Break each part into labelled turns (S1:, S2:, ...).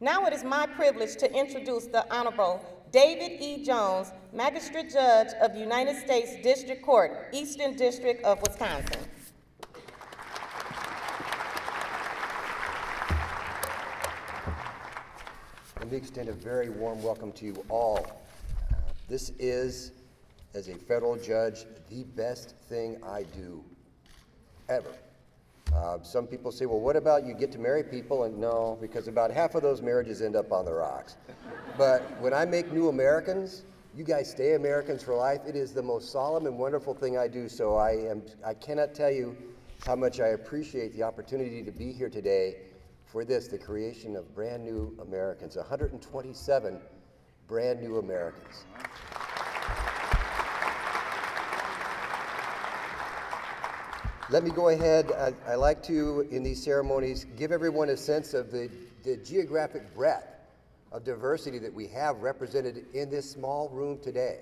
S1: Now it is my privilege to introduce the Honorable David E. Jones, Magistrate Judge of United States District Court, Eastern District of Wisconsin.
S2: Let me extend a very warm welcome to you all. Uh, This is, as a federal judge, the best thing I do, ever. Uh, Some people say, well, what about you get to marry people? And no, because about half of those marriages end up on the rocks. But when I make new Americans, you guys stay Americans for life. It is the most solemn and wonderful thing I do. So I am, I cannot tell you how much I appreciate the opportunity to be here today for this, the creation of brand new Americans, 127 brand new Americans. Let me go ahead. I, I like to, in these ceremonies, give everyone a sense of the, the geographic breadth of diversity that we have represented in this small room today.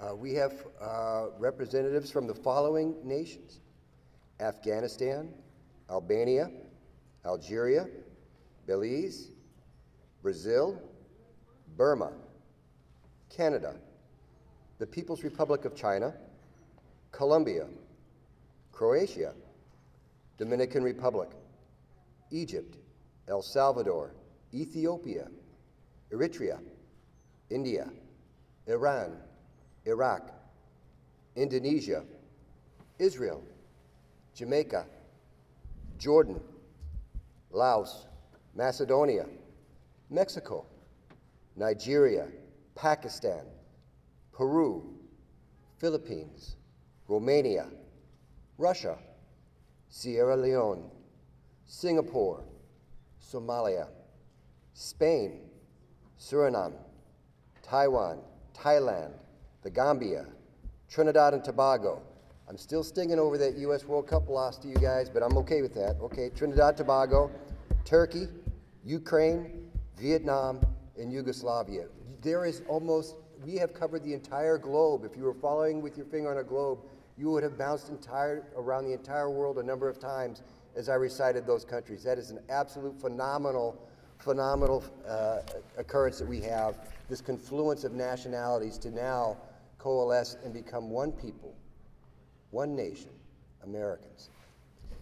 S2: Uh, we have uh, representatives from the following nations Afghanistan, Albania, Algeria, Belize, Brazil, Burma, Canada, the People's Republic of China, Colombia, Croatia, Dominican Republic, Egypt, El Salvador, Ethiopia, Eritrea, India, Iran, Iraq, Indonesia, Israel, Jamaica, Jordan, Laos, Macedonia, Mexico, Nigeria, Pakistan, Peru, Philippines, Romania, Russia, Sierra Leone, Singapore, Somalia, Spain, Suriname, Taiwan, Thailand, the Gambia, Trinidad and Tobago. I'm still stinging over that U.S. World Cup loss to you guys, but I'm okay with that. Okay, Trinidad, Tobago, Turkey, Ukraine, Vietnam, and Yugoslavia. There is almost, we have covered the entire globe. If you were following with your finger on a globe, you would have bounced entire, around the entire world a number of times as I recited those countries. That is an absolute phenomenal, phenomenal uh, occurrence that we have, this confluence of nationalities to now coalesce and become one people, one nation, Americans.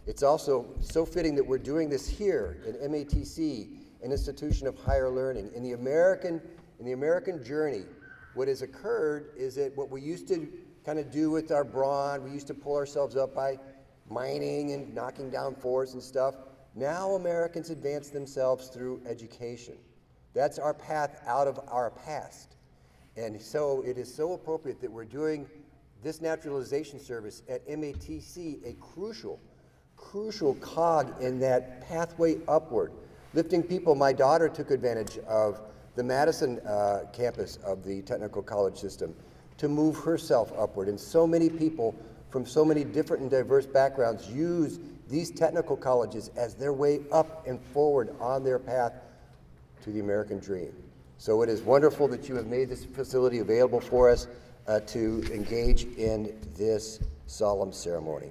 S2: It's also so fitting that we're doing this here at MATC, an institution of higher learning. In the American, in the American journey, what has occurred is that what we used to kind of do with our brawn, we used to pull ourselves up by mining and knocking down forests and stuff. Now Americans advance themselves through education. That's our path out of our past. And so it is so appropriate that we're doing this naturalization service at MATC, a crucial, crucial cog in that pathway upward. Lifting people, my daughter took advantage of the Madison uh, campus of the technical college system to move herself upward. And so many people from so many different and diverse backgrounds use these technical colleges as their way up and forward on their path to the American dream. So it is wonderful that you have made this facility available for us uh, to engage in this solemn ceremony.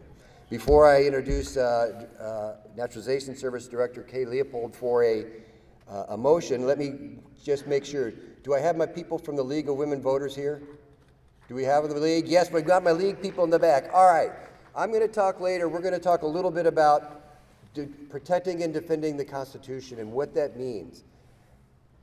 S2: Before I introduce uh, uh, Naturalization Service Director Kay Leopold for a, uh, a motion, let me just make sure. Do I have my people from the League of Women Voters here? Do we have the league? Yes, we've got my league people in the back. All right. I'm going to talk later. We're going to talk a little bit about protecting and defending the Constitution and what that means.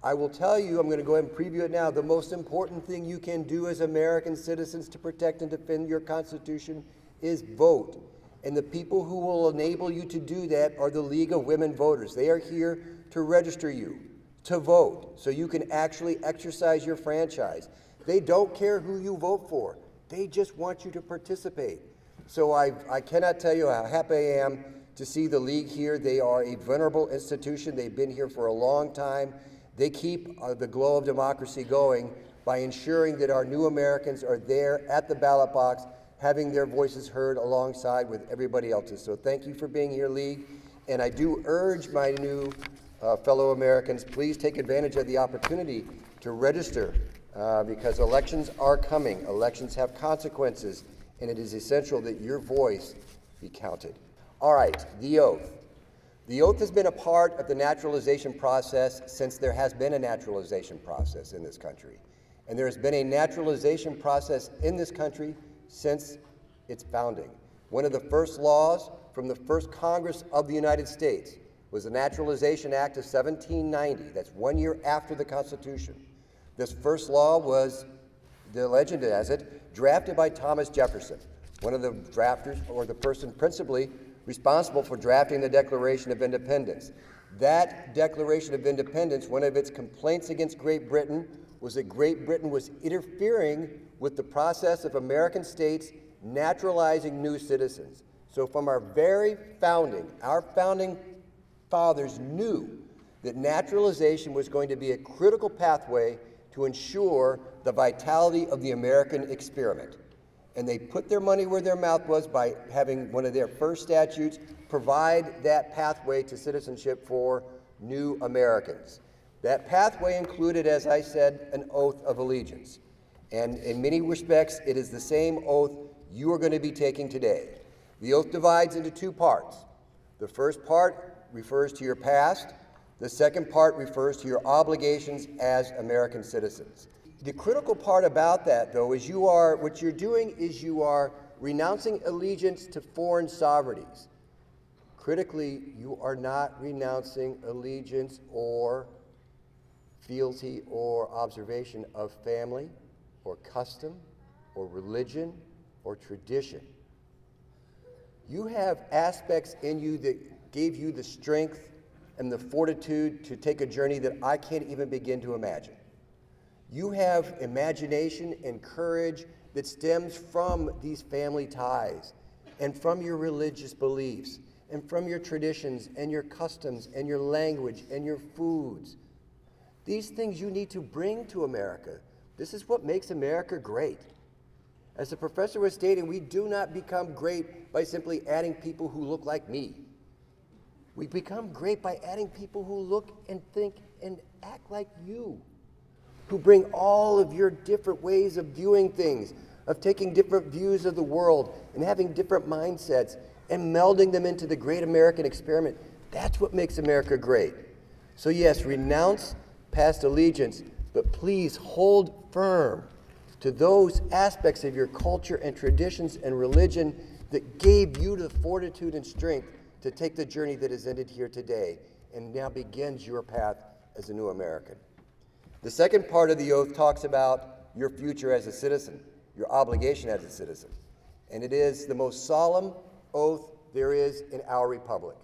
S2: I will tell you, I'm going to go ahead and preview it now. The most important thing you can do as American citizens to protect and defend your Constitution is vote. And the people who will enable you to do that are the League of Women Voters. They are here to register you, to vote, so you can actually exercise your franchise. They don't care who you vote for, they just want you to participate. So I, I cannot tell you how happy I am to see the League here. They are a venerable institution, they've been here for a long time. They keep uh, the glow of democracy going by ensuring that our new Americans are there at the ballot box, having their voices heard alongside with everybody else's. So thank you for being here, League. And I do urge my new uh, fellow Americans, please take advantage of the opportunity to register uh, because elections are coming. Elections have consequences, and it is essential that your voice be counted. All right, the oath. The oath has been a part of the naturalization process since there has been a naturalization process in this country. And there has been a naturalization process in this country since its founding. One of the first laws from the first Congress of the United States was the Naturalization Act of 1790. That's one year after the Constitution. This first law was, the legend has it, drafted by Thomas Jefferson, one of the drafters, or the person principally responsible for drafting the Declaration of Independence. That Declaration of Independence, one of its complaints against Great Britain was that Great Britain was interfering with the process of American states naturalizing new citizens. So, from our very founding, our founding fathers knew that naturalization was going to be a critical pathway to ensure the vitality of the American experiment. And they put their money where their mouth was by having one of their first statutes provide that pathway to citizenship for new Americans. That pathway included, as I said, an oath of allegiance. And in many respects, it is the same oath you are going to be taking today. The oath divides into two parts. The first part refers to your past, the second part refers to your obligations as American citizens. The critical part about that, though, is you are, what you're doing is you are renouncing allegiance to foreign sovereignties. Critically, you are not renouncing allegiance or fealty or observation of family or custom or religion or tradition. You have aspects in you that gave you the strength and the fortitude to take a journey that I can't even begin to imagine. You have imagination and courage that stems from these family ties and from your religious beliefs and from your traditions and your customs and your language and your foods. These things you need to bring to America. This is what makes America great. As the professor was stating, we do not become great by simply adding people who look like me. We become great by adding people who look and think and act like you, who bring all of your different ways of viewing things, of taking different views of the world and having different mindsets and melding them into the great American experiment. That's what makes America great. So, yes, renounce past allegiance, but please hold firm to those aspects of your culture and traditions and religion that gave you the fortitude and strength to take the journey that is ended here today and now begins your path as a new American. The second part of the oath talks about your future as a citizen, your obligation as a citizen. And it is the most solemn oath there is in our republic.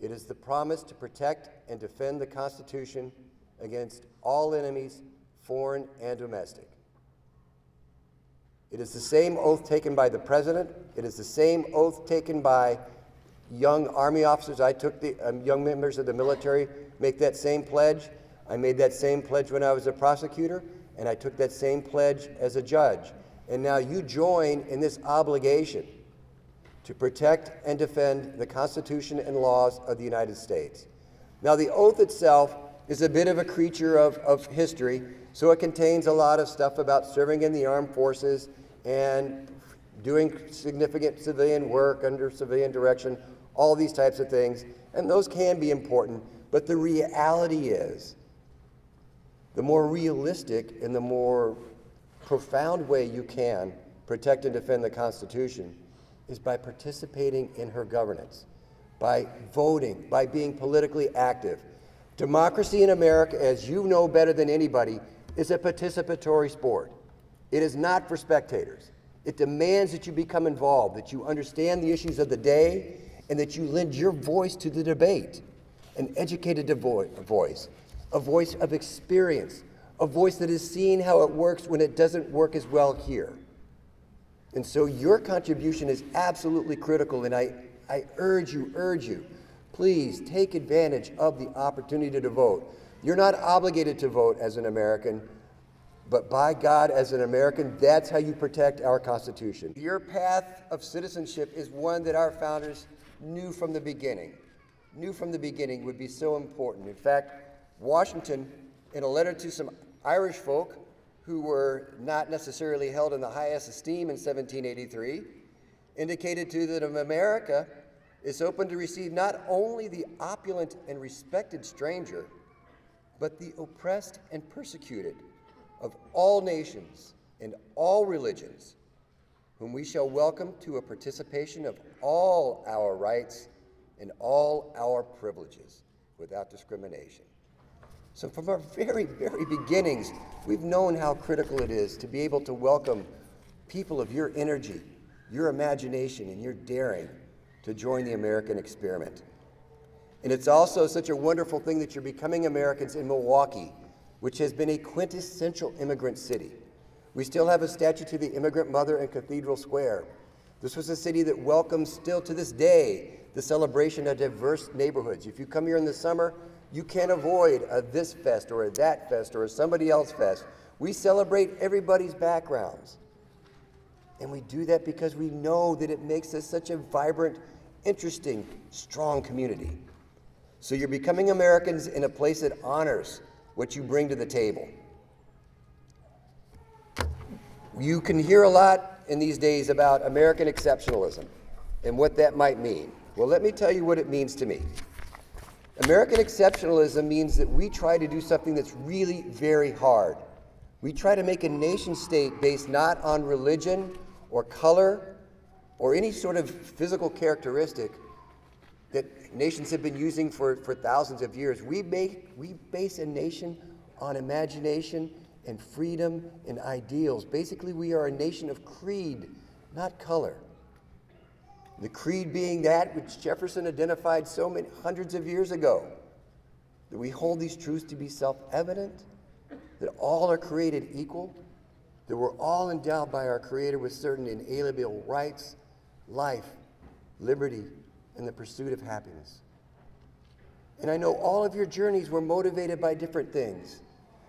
S2: It is the promise to protect and defend the Constitution against all enemies, foreign and domestic. It is the same oath taken by the President. It is the same oath taken by young Army officers. I took the um, young members of the military make that same pledge. I made that same pledge when I was a prosecutor, and I took that same pledge as a judge. And now you join in this obligation to protect and defend the Constitution and laws of the United States. Now, the oath itself is a bit of a creature of, of history, so it contains a lot of stuff about serving in the armed forces and doing significant civilian work under civilian direction, all these types of things. And those can be important, but the reality is the more realistic and the more profound way you can protect and defend the Constitution is by participating in her governance, by voting, by being politically active. Democracy in America, as you know better than anybody, is a participatory sport. It is not for spectators. It demands that you become involved, that you understand the issues of the day, and that you lend your voice to the debate. An educated voice, a voice of experience, a voice that has seen how it works when it doesn't work as well here. And so your contribution is absolutely critical, and I, I urge you, urge you, please take advantage of the opportunity to vote. You're not obligated to vote as an American, but by God, as an American, that's how you protect our Constitution. Your path of citizenship is one that our founders knew from the beginning, knew from the beginning would be so important. In fact, Washington, in a letter to some Irish folk who were not necessarily held in the highest esteem in 1783, indicated to them that America is open to receive not only the opulent and respected stranger, but the oppressed and persecuted of all nations and all religions, whom we shall welcome to a participation of all our rights and all our privileges without discrimination. So, from our very, very beginnings, we've known how critical it is to be able to welcome people of your energy, your imagination, and your daring to join the American experiment. And it's also such a wonderful thing that you're becoming Americans in Milwaukee, which has been a quintessential immigrant city. We still have a statue to the immigrant mother in Cathedral Square. This was a city that welcomes, still to this day, the celebration of diverse neighborhoods. If you come here in the summer, you can't avoid a this fest or a that fest or a somebody else fest. We celebrate everybody's backgrounds. And we do that because we know that it makes us such a vibrant, interesting, strong community. So you're becoming Americans in a place that honors what you bring to the table. You can hear a lot in these days about American exceptionalism and what that might mean. Well, let me tell you what it means to me. American exceptionalism means that we try to do something that's really very hard. We try to make a nation state based not on religion or color or any sort of physical characteristic that nations have been using for, for thousands of years. We, make, we base a nation on imagination and freedom and ideals. Basically, we are a nation of creed, not color. The creed being that which Jefferson identified so many hundreds of years ago that we hold these truths to be self evident, that all are created equal, that we're all endowed by our Creator with certain inalienable rights, life, liberty, and the pursuit of happiness. And I know all of your journeys were motivated by different things.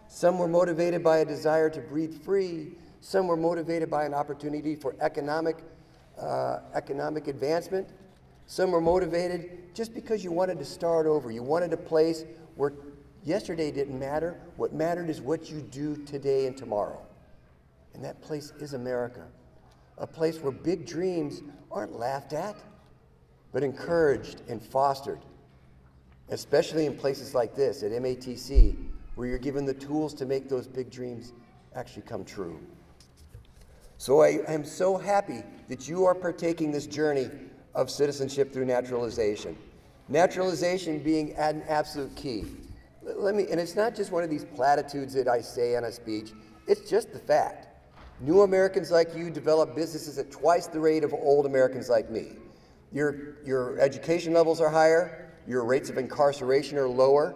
S2: Some were motivated by a desire to breathe free, some were motivated by an opportunity for economic, uh, economic advancement. Some were motivated just because you wanted to start over. You wanted a place where yesterday didn't matter. What mattered is what you do today and tomorrow. And that place is America, a place where big dreams aren't laughed at, but encouraged and fostered, especially in places like this at MATC, where you're given the tools to make those big dreams actually come true. So I am so happy that you are partaking this journey of citizenship through naturalization. Naturalization being an absolute key. Let me, and it's not just one of these platitudes that I say on a speech, it's just the fact. New Americans like you develop businesses at twice the rate of old Americans like me. Your, your education levels are higher, your rates of incarceration are lower.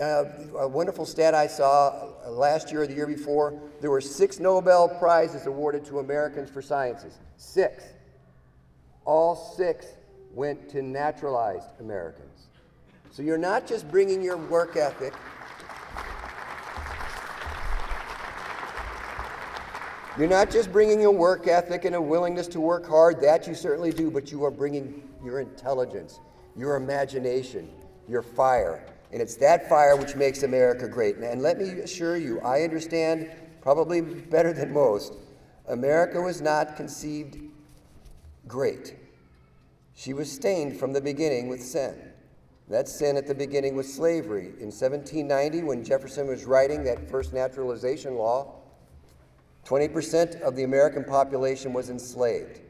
S2: Uh, a wonderful stat I saw uh, last year or the year before there were six Nobel Prizes awarded to Americans for sciences. Six. All six went to naturalized Americans. So you're not just bringing your work ethic. You're not just bringing your work ethic and a willingness to work hard, that you certainly do, but you are bringing your intelligence, your imagination, your fire. And it's that fire which makes America great. And let me assure you, I understand probably better than most. America was not conceived great. She was stained from the beginning with sin. That sin at the beginning was slavery. In 1790, when Jefferson was writing that first naturalization law, 20% of the American population was enslaved.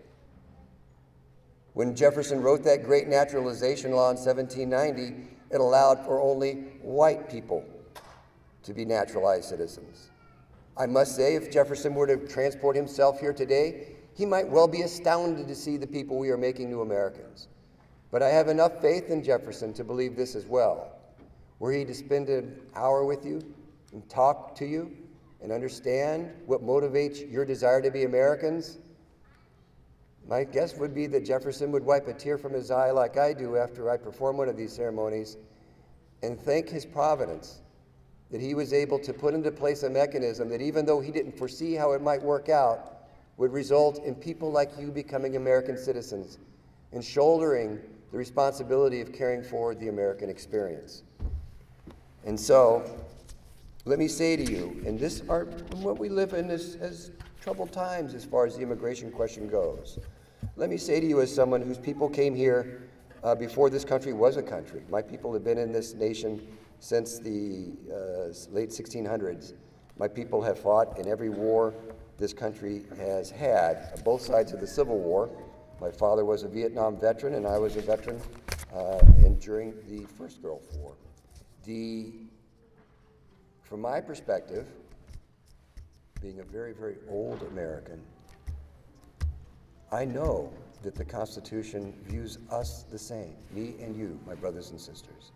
S2: When Jefferson wrote that great naturalization law in 1790, it allowed for only white people to be naturalized citizens. I must say, if Jefferson were to transport himself here today, he might well be astounded to see the people we are making new Americans. But I have enough faith in Jefferson to believe this as well. Were he to spend an hour with you and talk to you and understand what motivates your desire to be Americans, my guess would be that Jefferson would wipe a tear from his eye like I do after I perform one of these ceremonies and thank his providence that he was able to put into place a mechanism that, even though he didn't foresee how it might work out, would result in people like you becoming American citizens and shouldering the responsibility of carrying forward the American experience. And so, let me say to you, and this are what we live in is, as troubled times as far as the immigration question goes. Let me say to you, as someone whose people came here uh, before this country was a country. My people have been in this nation since the uh, late 1600s. My people have fought in every war this country has had, both sides of the Civil War. My father was a Vietnam veteran, and I was a veteran uh, and during the First Gulf War. The, from my perspective, being a very, very old American, I know that the Constitution views us the same, me and you, my brothers and sisters.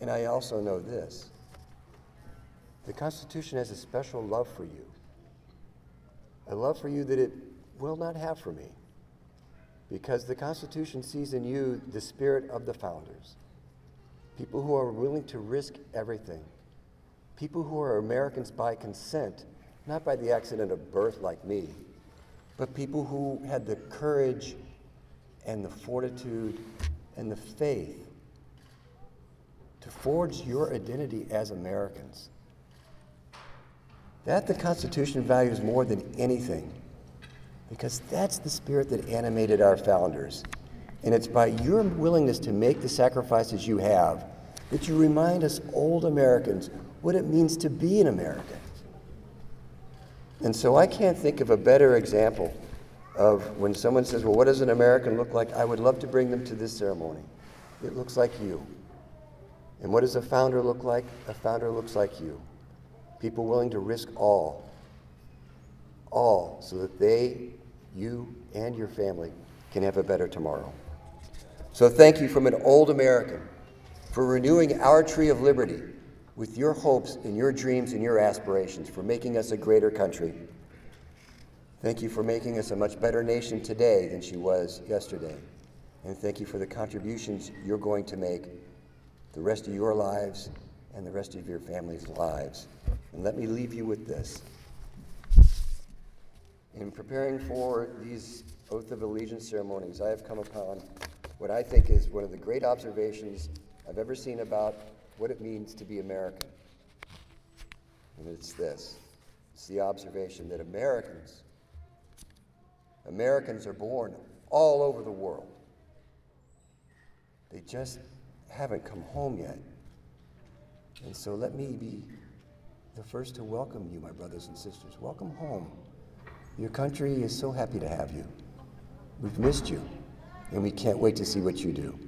S2: And I also know this the Constitution has a special love for you, a love for you that it will not have for me, because the Constitution sees in you the spirit of the founders, people who are willing to risk everything, people who are Americans by consent, not by the accident of birth like me but people who had the courage and the fortitude and the faith to forge your identity as Americans. That the Constitution values more than anything, because that's the spirit that animated our founders. And it's by your willingness to make the sacrifices you have that you remind us old Americans what it means to be an American. And so I can't think of a better example of when someone says, Well, what does an American look like? I would love to bring them to this ceremony. It looks like you. And what does a founder look like? A founder looks like you. People willing to risk all, all, so that they, you, and your family can have a better tomorrow. So thank you from an old American for renewing our tree of liberty with your hopes and your dreams and your aspirations, for making us a greater country. Thank you for making us a much better nation today than she was yesterday. And thank you for the contributions you're going to make the rest of your lives and the rest of your family's lives. And let me leave you with this. In preparing for these oath of allegiance ceremonies, I have come upon what I think is one of the great observations I've ever seen about what it means to be American. And it's this it's the observation that Americans, Americans are born all over the world. They just haven't come home yet. And so let me be the first to welcome you, my brothers and sisters. Welcome home. Your country is so happy to have you. We've missed you, and we can't wait to see what you do.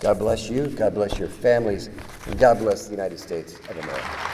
S2: God bless you, God bless your families, and God bless the United States of America.